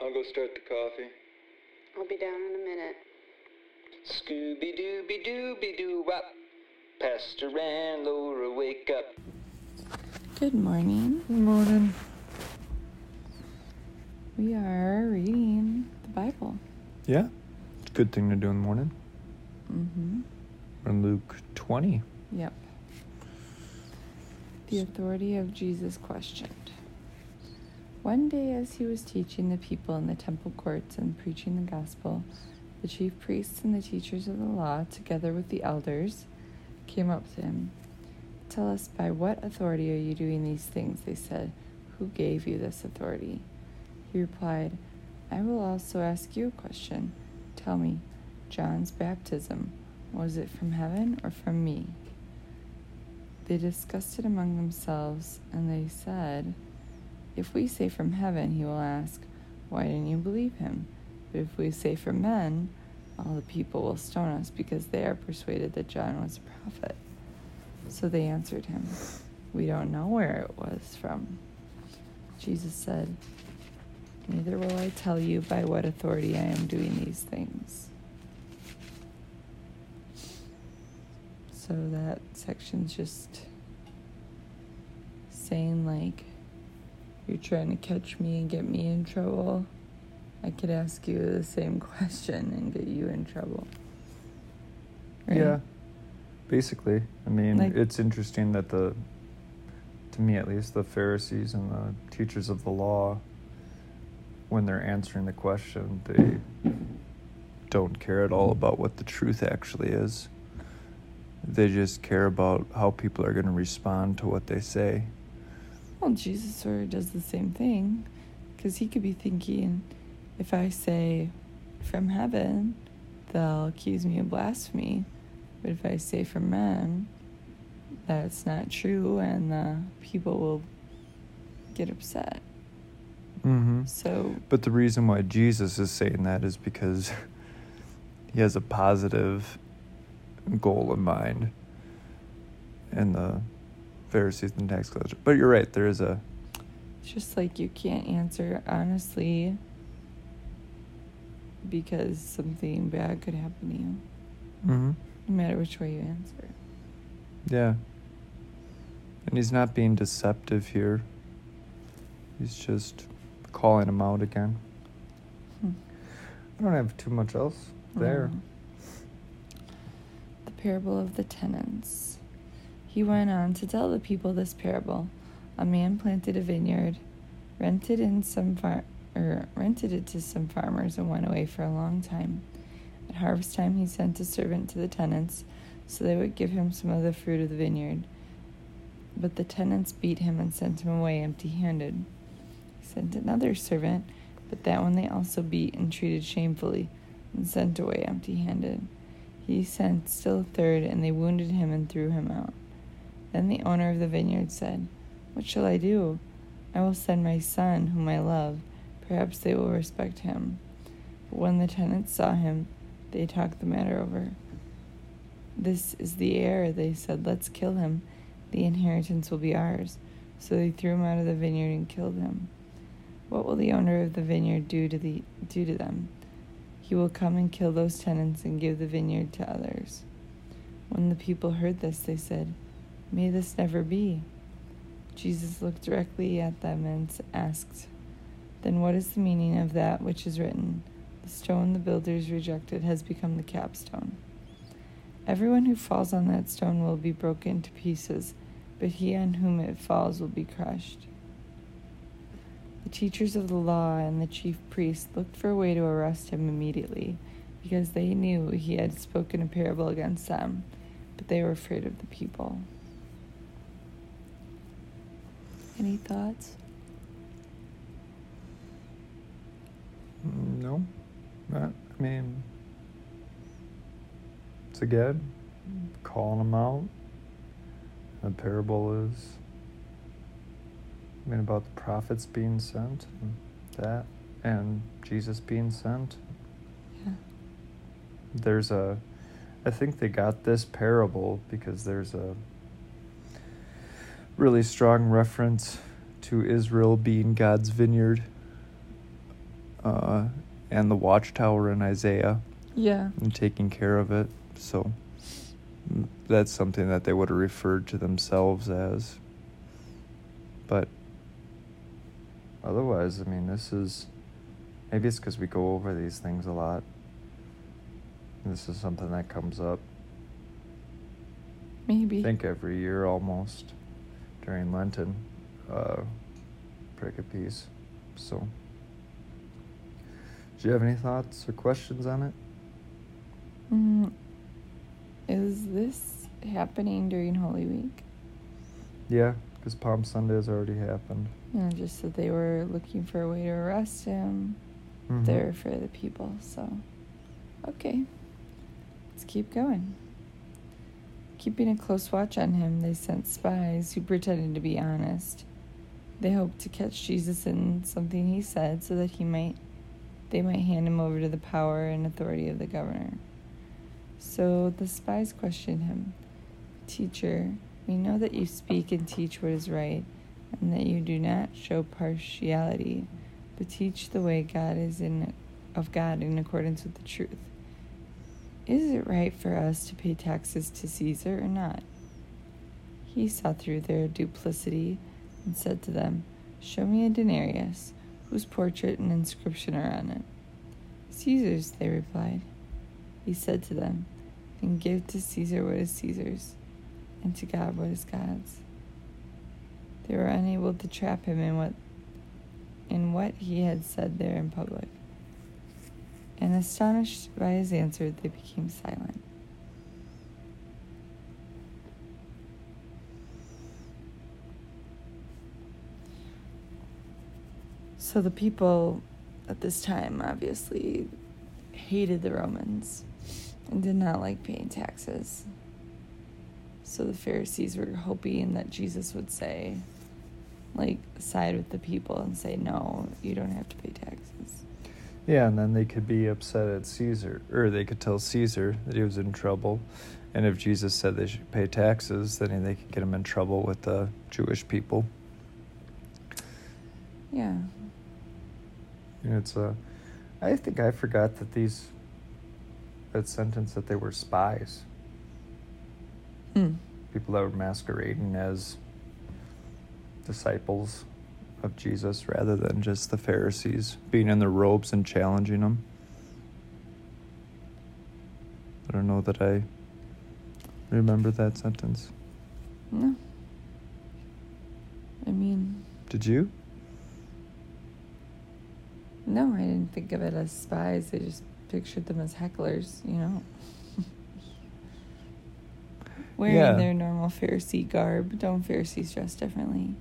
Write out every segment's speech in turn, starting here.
I'll go start the coffee. I'll be down in a minute. Scooby Dooby Dooby Doo Wop. Pastor and Laura, wake up. Good morning. Good morning. We are reading the Bible. Yeah, it's a good thing to do in the morning. Mm-hmm. We're in Luke 20. Yep. The authority of Jesus questioned. One day, as he was teaching the people in the temple courts and preaching the gospel, the chief priests and the teachers of the law, together with the elders, came up to him. Tell us, by what authority are you doing these things? They said. Who gave you this authority? He replied, I will also ask you a question. Tell me, John's baptism, was it from heaven or from me? They discussed it among themselves, and they said, If we say from heaven, he will ask, Why didn't you believe him? But if we say from men, all the people will stone us because they are persuaded that John was a prophet. So they answered him, We don't know where it was from. Jesus said, Neither will I tell you by what authority I am doing these things. So that section's just saying, like, you're trying to catch me and get me in trouble. I could ask you the same question and get you in trouble. Right? Yeah, basically. I mean, Like- it's interesting that the, to me at least, the Pharisees and the teachers of the law, when they're answering the question, they don't care at all about what the truth actually is. They just care about how people are going to respond to what they say. Well, Jesus sort of does the same thing because he could be thinking, if I say from heaven, they'll accuse me of blasphemy. But if I say from men, that's not true and the people will get upset. Mm-hmm. So, But the reason why Jesus is saying that is because he has a positive goal in mind. And the Pharisees and tax collectors. But you're right, there is a it's just like you can't answer honestly because something bad could happen to you, mm-hmm. no matter which way you answer. Yeah. And he's not being deceptive here. He's just calling him out again. Hmm. I don't have too much else there. Mhm. The parable of the tenants. He went on to tell the people this parable. A man planted a vineyard, rented in some far- or rented it to some farmers and went away for a long time. At harvest time he sent a servant to the tenants so they would give him some of the fruit of the vineyard. But the tenants beat him and sent him away empty-handed. He sent another servant, but that one they also beat and treated shamefully and sent away empty handed. He sent still a third, and they wounded him and threw him out. Then the owner of the vineyard said, What shall I do? I will send my son, whom I love. Perhaps they will respect him. But when the tenants saw him, they talked the matter over. This is the heir, they said. Let's kill him. The inheritance will be ours. So they threw him out of the vineyard and killed him. What will the owner of the vineyard do to the do to them? He will come and kill those tenants and give the vineyard to others. When the people heard this, they said, May this never be. Jesus looked directly at them and asked, Then what is the meaning of that which is written? The stone the builders rejected has become the capstone. Everyone who falls on that stone will be broken to pieces, but he on whom it falls will be crushed. The teachers of the law and the chief priests looked for a way to arrest him immediately, because they knew he had spoken a parable against them, but they were afraid of the people. Any thoughts? Mm, No, not. I mean, it's again calling them out. The parable is, I mean, about the prophets being sent and that, and Jesus being sent. Yeah. There's a, I think they got this parable because there's a really strong reference to Israel being God's vineyard uh, and the watchtower in Isaiah Yeah. and taking care of it. So mm, that's something that they would have referred to themselves as. But otherwise, I mean, this is maybe it's because we go over these things a lot. This is something that comes up, Maybe. I think, every year almost during Lenten uh, piece So, do you have any thoughts or questions on it? Mm, is this happening during Holy Week? Yeah, because Palm Sunday has already happened. Know, just that they were looking for a way to arrest him Mhm. there for the people. So, okay, let's keep going. Keeping a close watch on him, they sent spies who pretended to be honest. They hoped to catch Jesus in something he said so that he might they might hand him over to the power and authority of the governor. So the spies questioned him. Teacher, we know that you speak and teach what is right, and that you do not show partiality, but teach the way God is in of God in accordance with the truth. Is it right for us to pay taxes to Caesar or not? He saw through their duplicity and said to them, Show me a denarius, whose portrait and inscription are on it. Caesar's, they replied. He said to them, Then give to Caesar what is Caesar's, and to God what is God's. They were unable to trap him in what in what he had said there in public. And astonished by his answer, they became silent. So the people at this time obviously hated the Romans and did not like paying taxes. So the Pharisees were hoping that Jesus would say, like, side with the people and say, no, you don't have to pay taxes. Yeah, and then they could be upset at Caesar, or they could tell Caesar that he was in trouble. And if Jesus said they should pay taxes, then they could get him in trouble with the Jewish people. Yeah. And it's a. I think I forgot that these. That sentence that they were spies, Hmm. people that were masquerading as disciples of Jesus rather than just the Pharisees being in their robes and challenging them. I don't know that I remember that sentence. No. I mean, Did you? no, I didn't think of it as spies. I just pictured them as hecklers, you know? Wearing Yeah. their normal Pharisee garb. Don't Pharisees dress differently?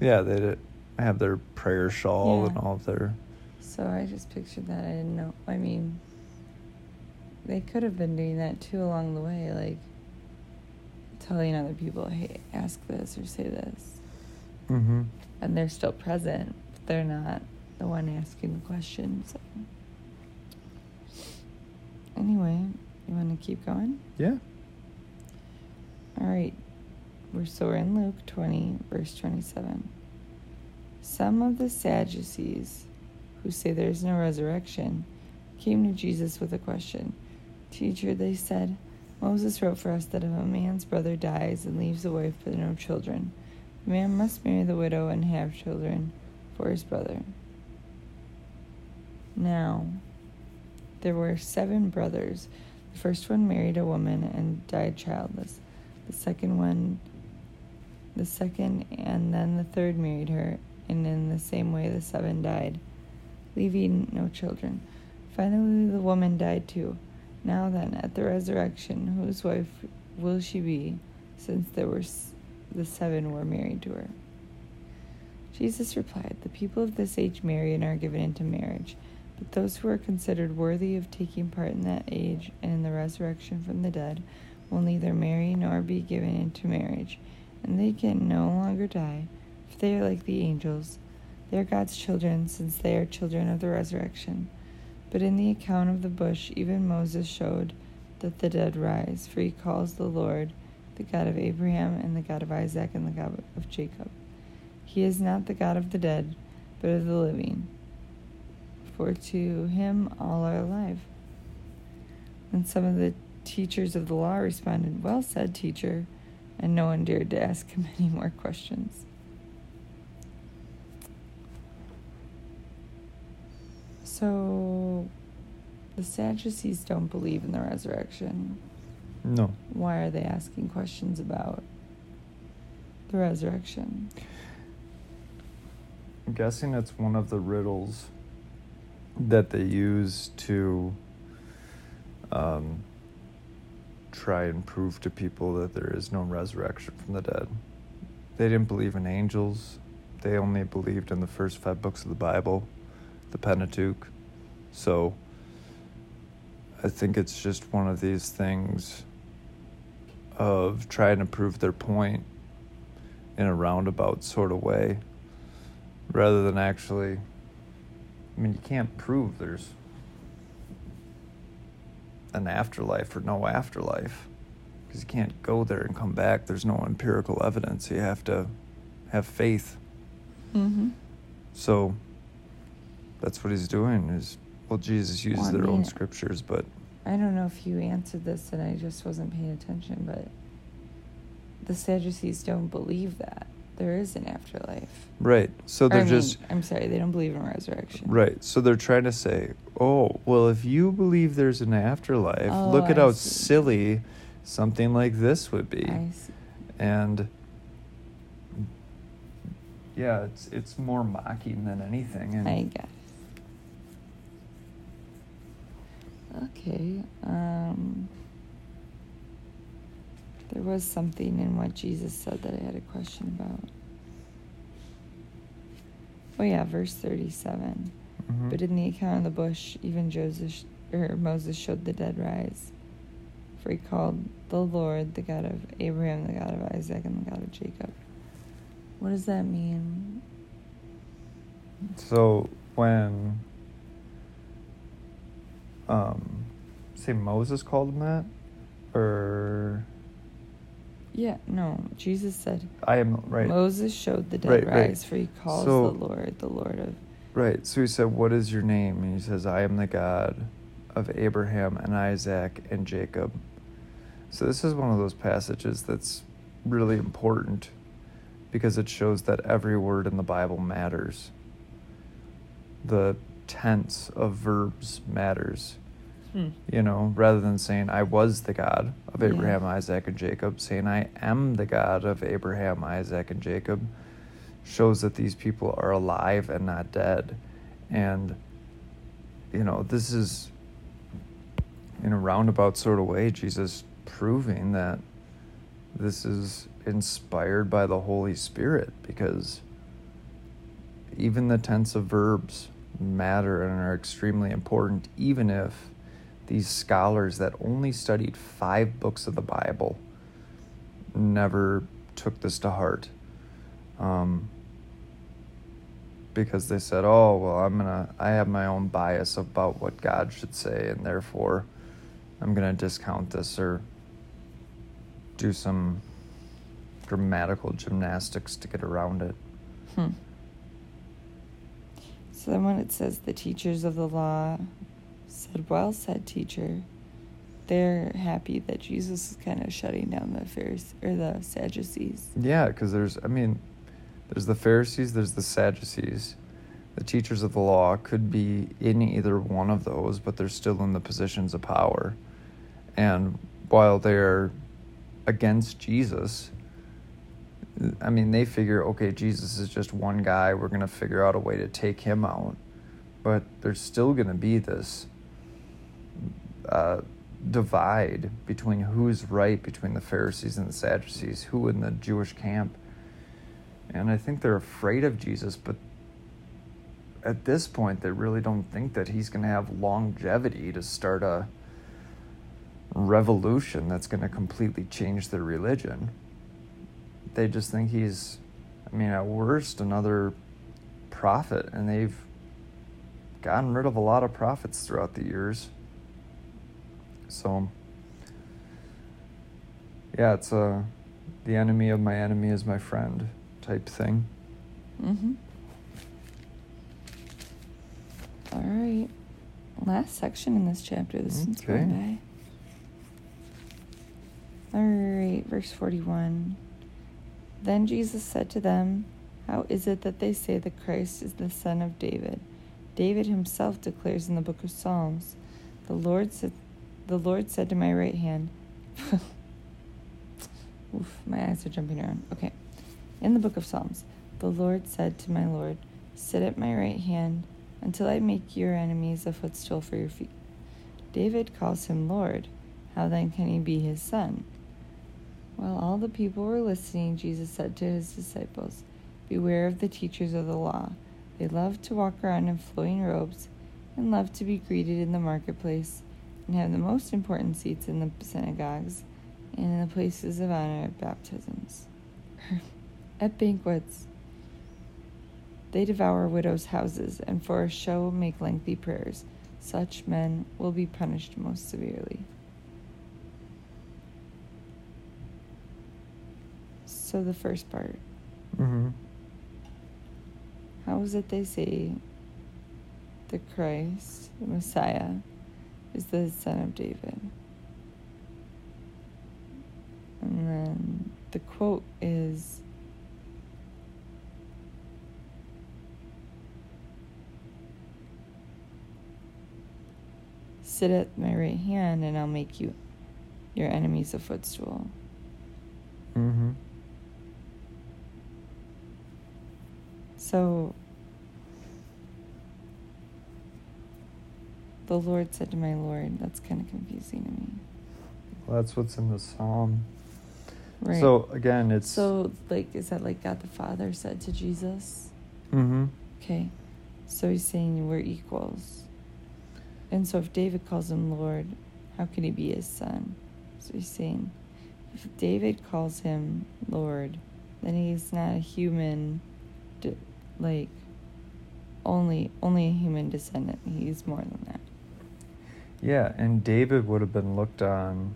Yeah, they have their prayer shawl and all of their. So I just pictured that. I didn't know. I mean, they could have been doing that too along the way, like telling other people, hey, ask this or say this. Mm-hmm. And they're still present, but they're not the one asking the questions. So. Anyway, you want to keep going? Yeah. All right. We're so we're in Luke 20, verse 27. Some of the Sadducees, who say there is no resurrection, came to Jesus with a question. Teacher, they said, Moses wrote for us that if a man's brother dies and leaves a wife but no children, the man must marry the widow and have children for his brother. Now, there were seven brothers. The first one married a woman and died childless. The second one, the second, and then the third married her, and in the same way the seven died, leaving no children. Finally, the woman died too. Now then, at the resurrection, whose wife will she be, since there were the seven were married to her? Jesus replied, The people of this age marry and are given into marriage. But those who are considered worthy of taking part in that age and in the resurrection from the dead will neither marry nor be given into marriage, and they can no longer die, for they are like the angels. They are God's children, since they are children of the resurrection. But in the account of the bush, even Moses showed that the dead rise, for he calls the Lord the God of Abraham and the God of Isaac and the God of Jacob. He is not the God of the dead, but of the living. for to him all are alive. And some of the teachers of the law responded, Well said, teacher. And no one dared to ask him any more questions. So, the Sadducees don't believe in the resurrection. No. Why are they asking questions about the resurrection? I'm guessing it's one of the riddles that they use to um, try and prove to people that there is no resurrection from the dead. They didn't believe in angels. They only believed in the first five books of the Bible, the Pentateuch. So I think it's just one of these things of trying to prove their point in a roundabout sort of way rather than actually I mean you can't prove there's an afterlife or no afterlife. Because you can't go there and come back. There's no empirical evidence. You have to have faith. Mm-hmm. so that's what he's doing is well jesus uses Well, I their own scriptures but I don't know if you answered this and I just wasn't paying attention, but the Sadducees don't believe that there is an afterlife. right so they're I mean, just I'm sorry, they don't believe in resurrection. Right. So they're trying to say, oh, well, if you believe there's an afterlife, Oh, look at I how see. silly something like this would be. I see. And yeah, it's it's more mocking than anything. And I guess. Okay. Um, there was something in what Jesus said that I had a question about. Oh yeah, verse thirty-seven. Mhm. But in the account of the bush, even Joseph or Moses showed the dead rise. For he called the Lord the God of Abraham, the God of Isaac, and the God of Jacob. What does that mean? So when um say Moses called him that? Or Yeah, no. Jesus said I am right. Moses showed the dead Right, right. rise, for he calls So- the Lord the Lord of. Right. So he said, What is your name? And he says, I am the God of Abraham and Isaac and Jacob. So this is one of those passages that's really important because it shows that every word in the Bible matters. The tense of verbs matters. Hmm. You know, rather than saying, I was the God of Yeah. Abraham, Isaac, and Jacob, saying, I am the God of Abraham, Isaac, and Jacob shows that these people are alive and not dead. And, you know, this is, in a roundabout sort of way, Jesus proving that this is inspired by the Holy Spirit because even the tense of verbs matter and are extremely important, even if these scholars that only studied five books of the Bible never took this to heart. Um, because they said, "Oh, well, I'm gonna, I have my own bias about what God should say, and therefore, I'm gonna discount this or do some grammatical gymnastics to get around it." Hmm. So then, when it says the teachers of the law said, "Well said, teacher," they're happy that Jesus is kind of shutting down the Pharisees or the Sadducees. Yeah, because there's, I mean, there's the Pharisees, there's the Sadducees. The teachers of the law could be in either one of those, but they're still in the positions of power. And while they're against Jesus, I mean, they figure, okay, Jesus is just one guy. We're going to figure out a way to take him out. But there's still going to be this uh, divide between who's right between the Pharisees and the Sadducees, who in the Jewish camp. And I think they're afraid of Jesus, but at this point, they really don't think that he's going to have longevity to start a revolution that's going to completely change their religion. They just think he's, I mean, at worst, another prophet, and they've gotten rid of a lot of prophets throughout the years. So, yeah, it's a the enemy of my enemy is my friend type thing. Mm-hmm. All right. Last section in this chapter. This one's Okay. going by. All right, verse 41. Then Jesus said to them, How is it that they say the Christ is the son of David? David himself declares in the book of Psalms, The Lord said, the Lord said to my right hand, Oof, my eyes are jumping around. Okay. In the book of Psalms, the Lord said to my Lord, Sit at my right hand until I make your enemies a footstool for your feet. David calls him Lord. How then can he be his son? While all the people were listening, Jesus said to his disciples, Beware of the teachers of the law. They love to walk around in flowing robes and love to be greeted in the marketplace and have the most important seats in the synagogues and in the places of honor at baptisms. at banquets, they devour widows' houses and for a show make lengthy prayers. Such men will be punished most severely. So, the first part Mm-hmm. how is it they say the Christ, the Messiah, is the son of David? And then the quote is Sit at my right hand, and I'll make you your enemies a footstool. Mm-hmm. So the Lord said to my Lord, that's kind of confusing to me. Well, that's what's in the psalm. Right. So again, it's so like is that like God the Father said to Jesus? Mm-hmm. Okay. So he's saying we're equals. And so if David calls him Lord, how can he be his son? So he's saying if David calls him Lord, then he's not a human like only only a human descendant. He's more than that. Yeah, and David would have been looked on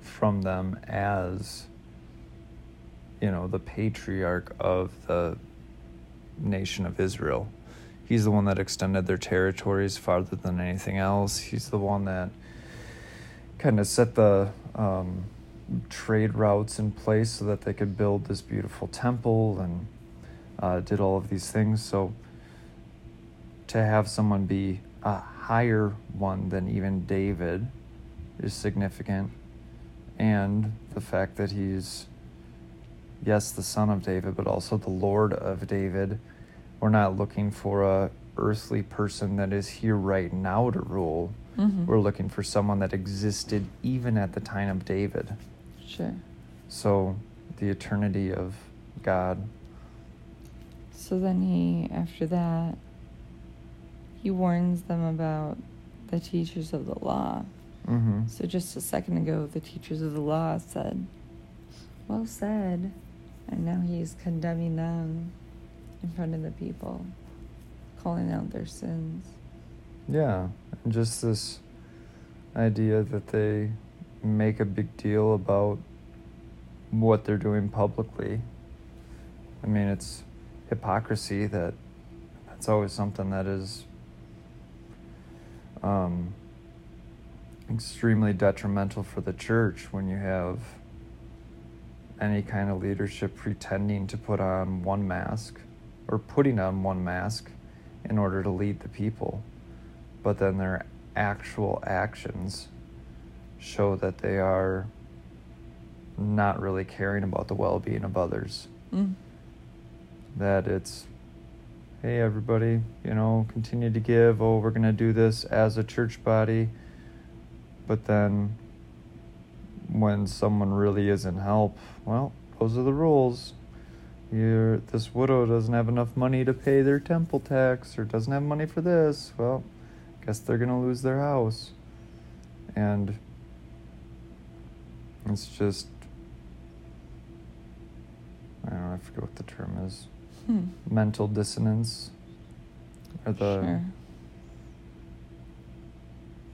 from them as, you know, the patriarch of the nation of Israel. He's the one that extended their territories farther than anything else. He's the one that kind of set the um, trade routes in place so that they could build this beautiful temple and uh, did all of these things. So to have someone be a higher one than even David is significant. And the fact that he's, yes, the son of David, but also the Lord of David. We're not looking for a earthly person that is here right now to rule. Mm-hmm. We're looking for someone that existed even at the time of David. Sure. So the eternity of God. So then he, after that, he warns them about the teachers of the law. Mm-hmm. So just a second ago, the teachers of the law said, Well said. And now he's condemning them in front of the people, calling out their sins. Yeah, and just this idea that they make a big deal about what they're doing publicly. I mean, it's hypocrisy that that's always something that is um, extremely detrimental for the church when you have any kind of leadership pretending to put on one mask or putting on one mask in order to lead the people but then their actual actions show that they are not really caring about the well being of others. Mm. That it's, hey, everybody, you know, continue to give. Oh, we're going to do this as a church body. But then when someone really is in help, well, those are the rules. You're, this widow doesn't have enough money to pay their temple tax or doesn't have money for this. Well, guess they're going to lose their house. And it's just, I don't know, I forget what the term is. Hmm. Mental dissonance. Or the, Sure.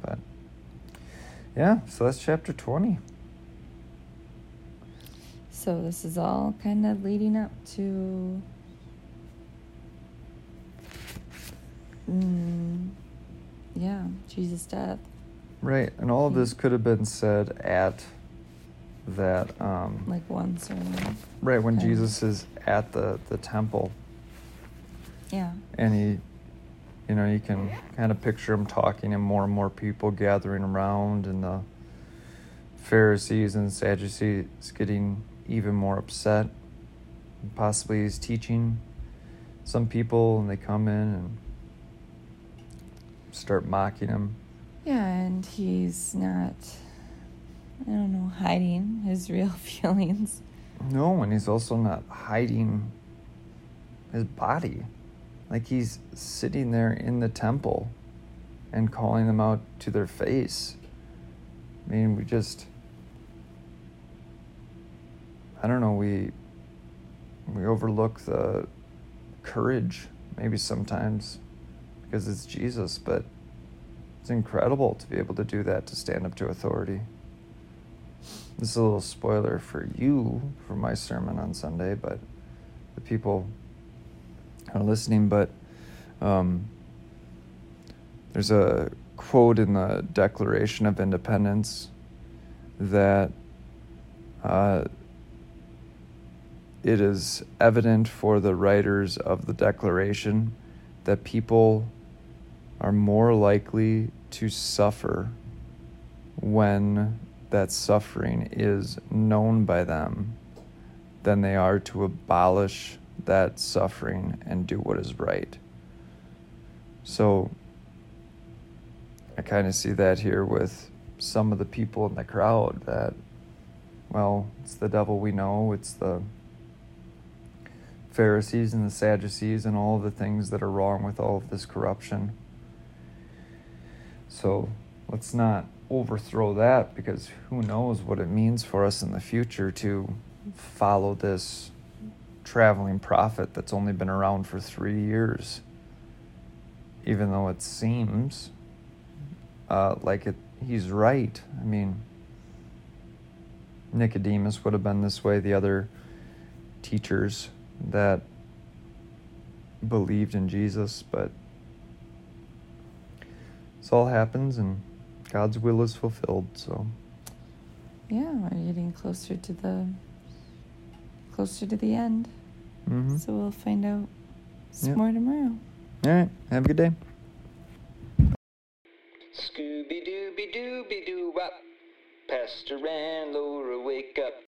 but yeah, so that's chapter 20. So this is all kind of leading up to mm, Jesus' death. Right, and all of this could have been said at that um, Like one sermon. right when Okay. Jesus is at the the temple Yeah. and he you know you can kind of picture him talking and more and more people gathering around and the pharisees and sadducees getting even more upset and possibly he's teaching some people and they come in and start mocking him Yeah, and he's not, I don't know, hiding his real feelings. no and he's also not hiding his body. Like he's sitting there in the temple and calling them out to their face. I mean we just i don't know we we overlook the courage maybe sometimes because it's jesus but it's incredible to be able to do that to stand up to authority this is a little spoiler for you for my sermon on sunday but the people are listening but um, there's a quote in the declaration of independence that uh, it is evident for the writers of the Declaration that people are more likely to suffer when that suffering is known by them than they are to abolish that suffering and do what is right. So I kind of see that here with some of the people in the crowd that, well, it's the devil we know, it's the Pharisees and the Sadducees and all the things that are wrong with all of this corruption. So let's not overthrow that because who knows what it means for us in the future to follow this traveling prophet that's only been around for three years. Even though it seems uh, like it, he's right. I mean, Nicodemus would have been this way. The other teachers that believed in Jesus, but this all happens and God's will is fulfilled. So, Yeah, we're getting closer to the closer to the end. mhm. So we'll find out some Yep. more tomorrow. all right. Have a good day. Scooby Dooby Dooby Doo Wop. Pastor and Laura wake up.